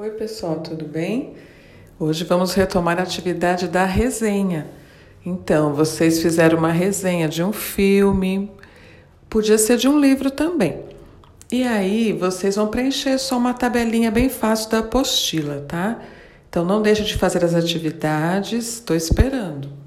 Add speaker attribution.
Speaker 1: Oi, pessoal, tudo bem? Hoje vamos retomar a atividade da resenha. Então, vocês fizeram uma resenha de um filme, podia ser de um livro também. E aí, vocês vão preencher só uma tabelinha bem fácil da apostila, tá? Então, não deixe de fazer as atividades, estou esperando.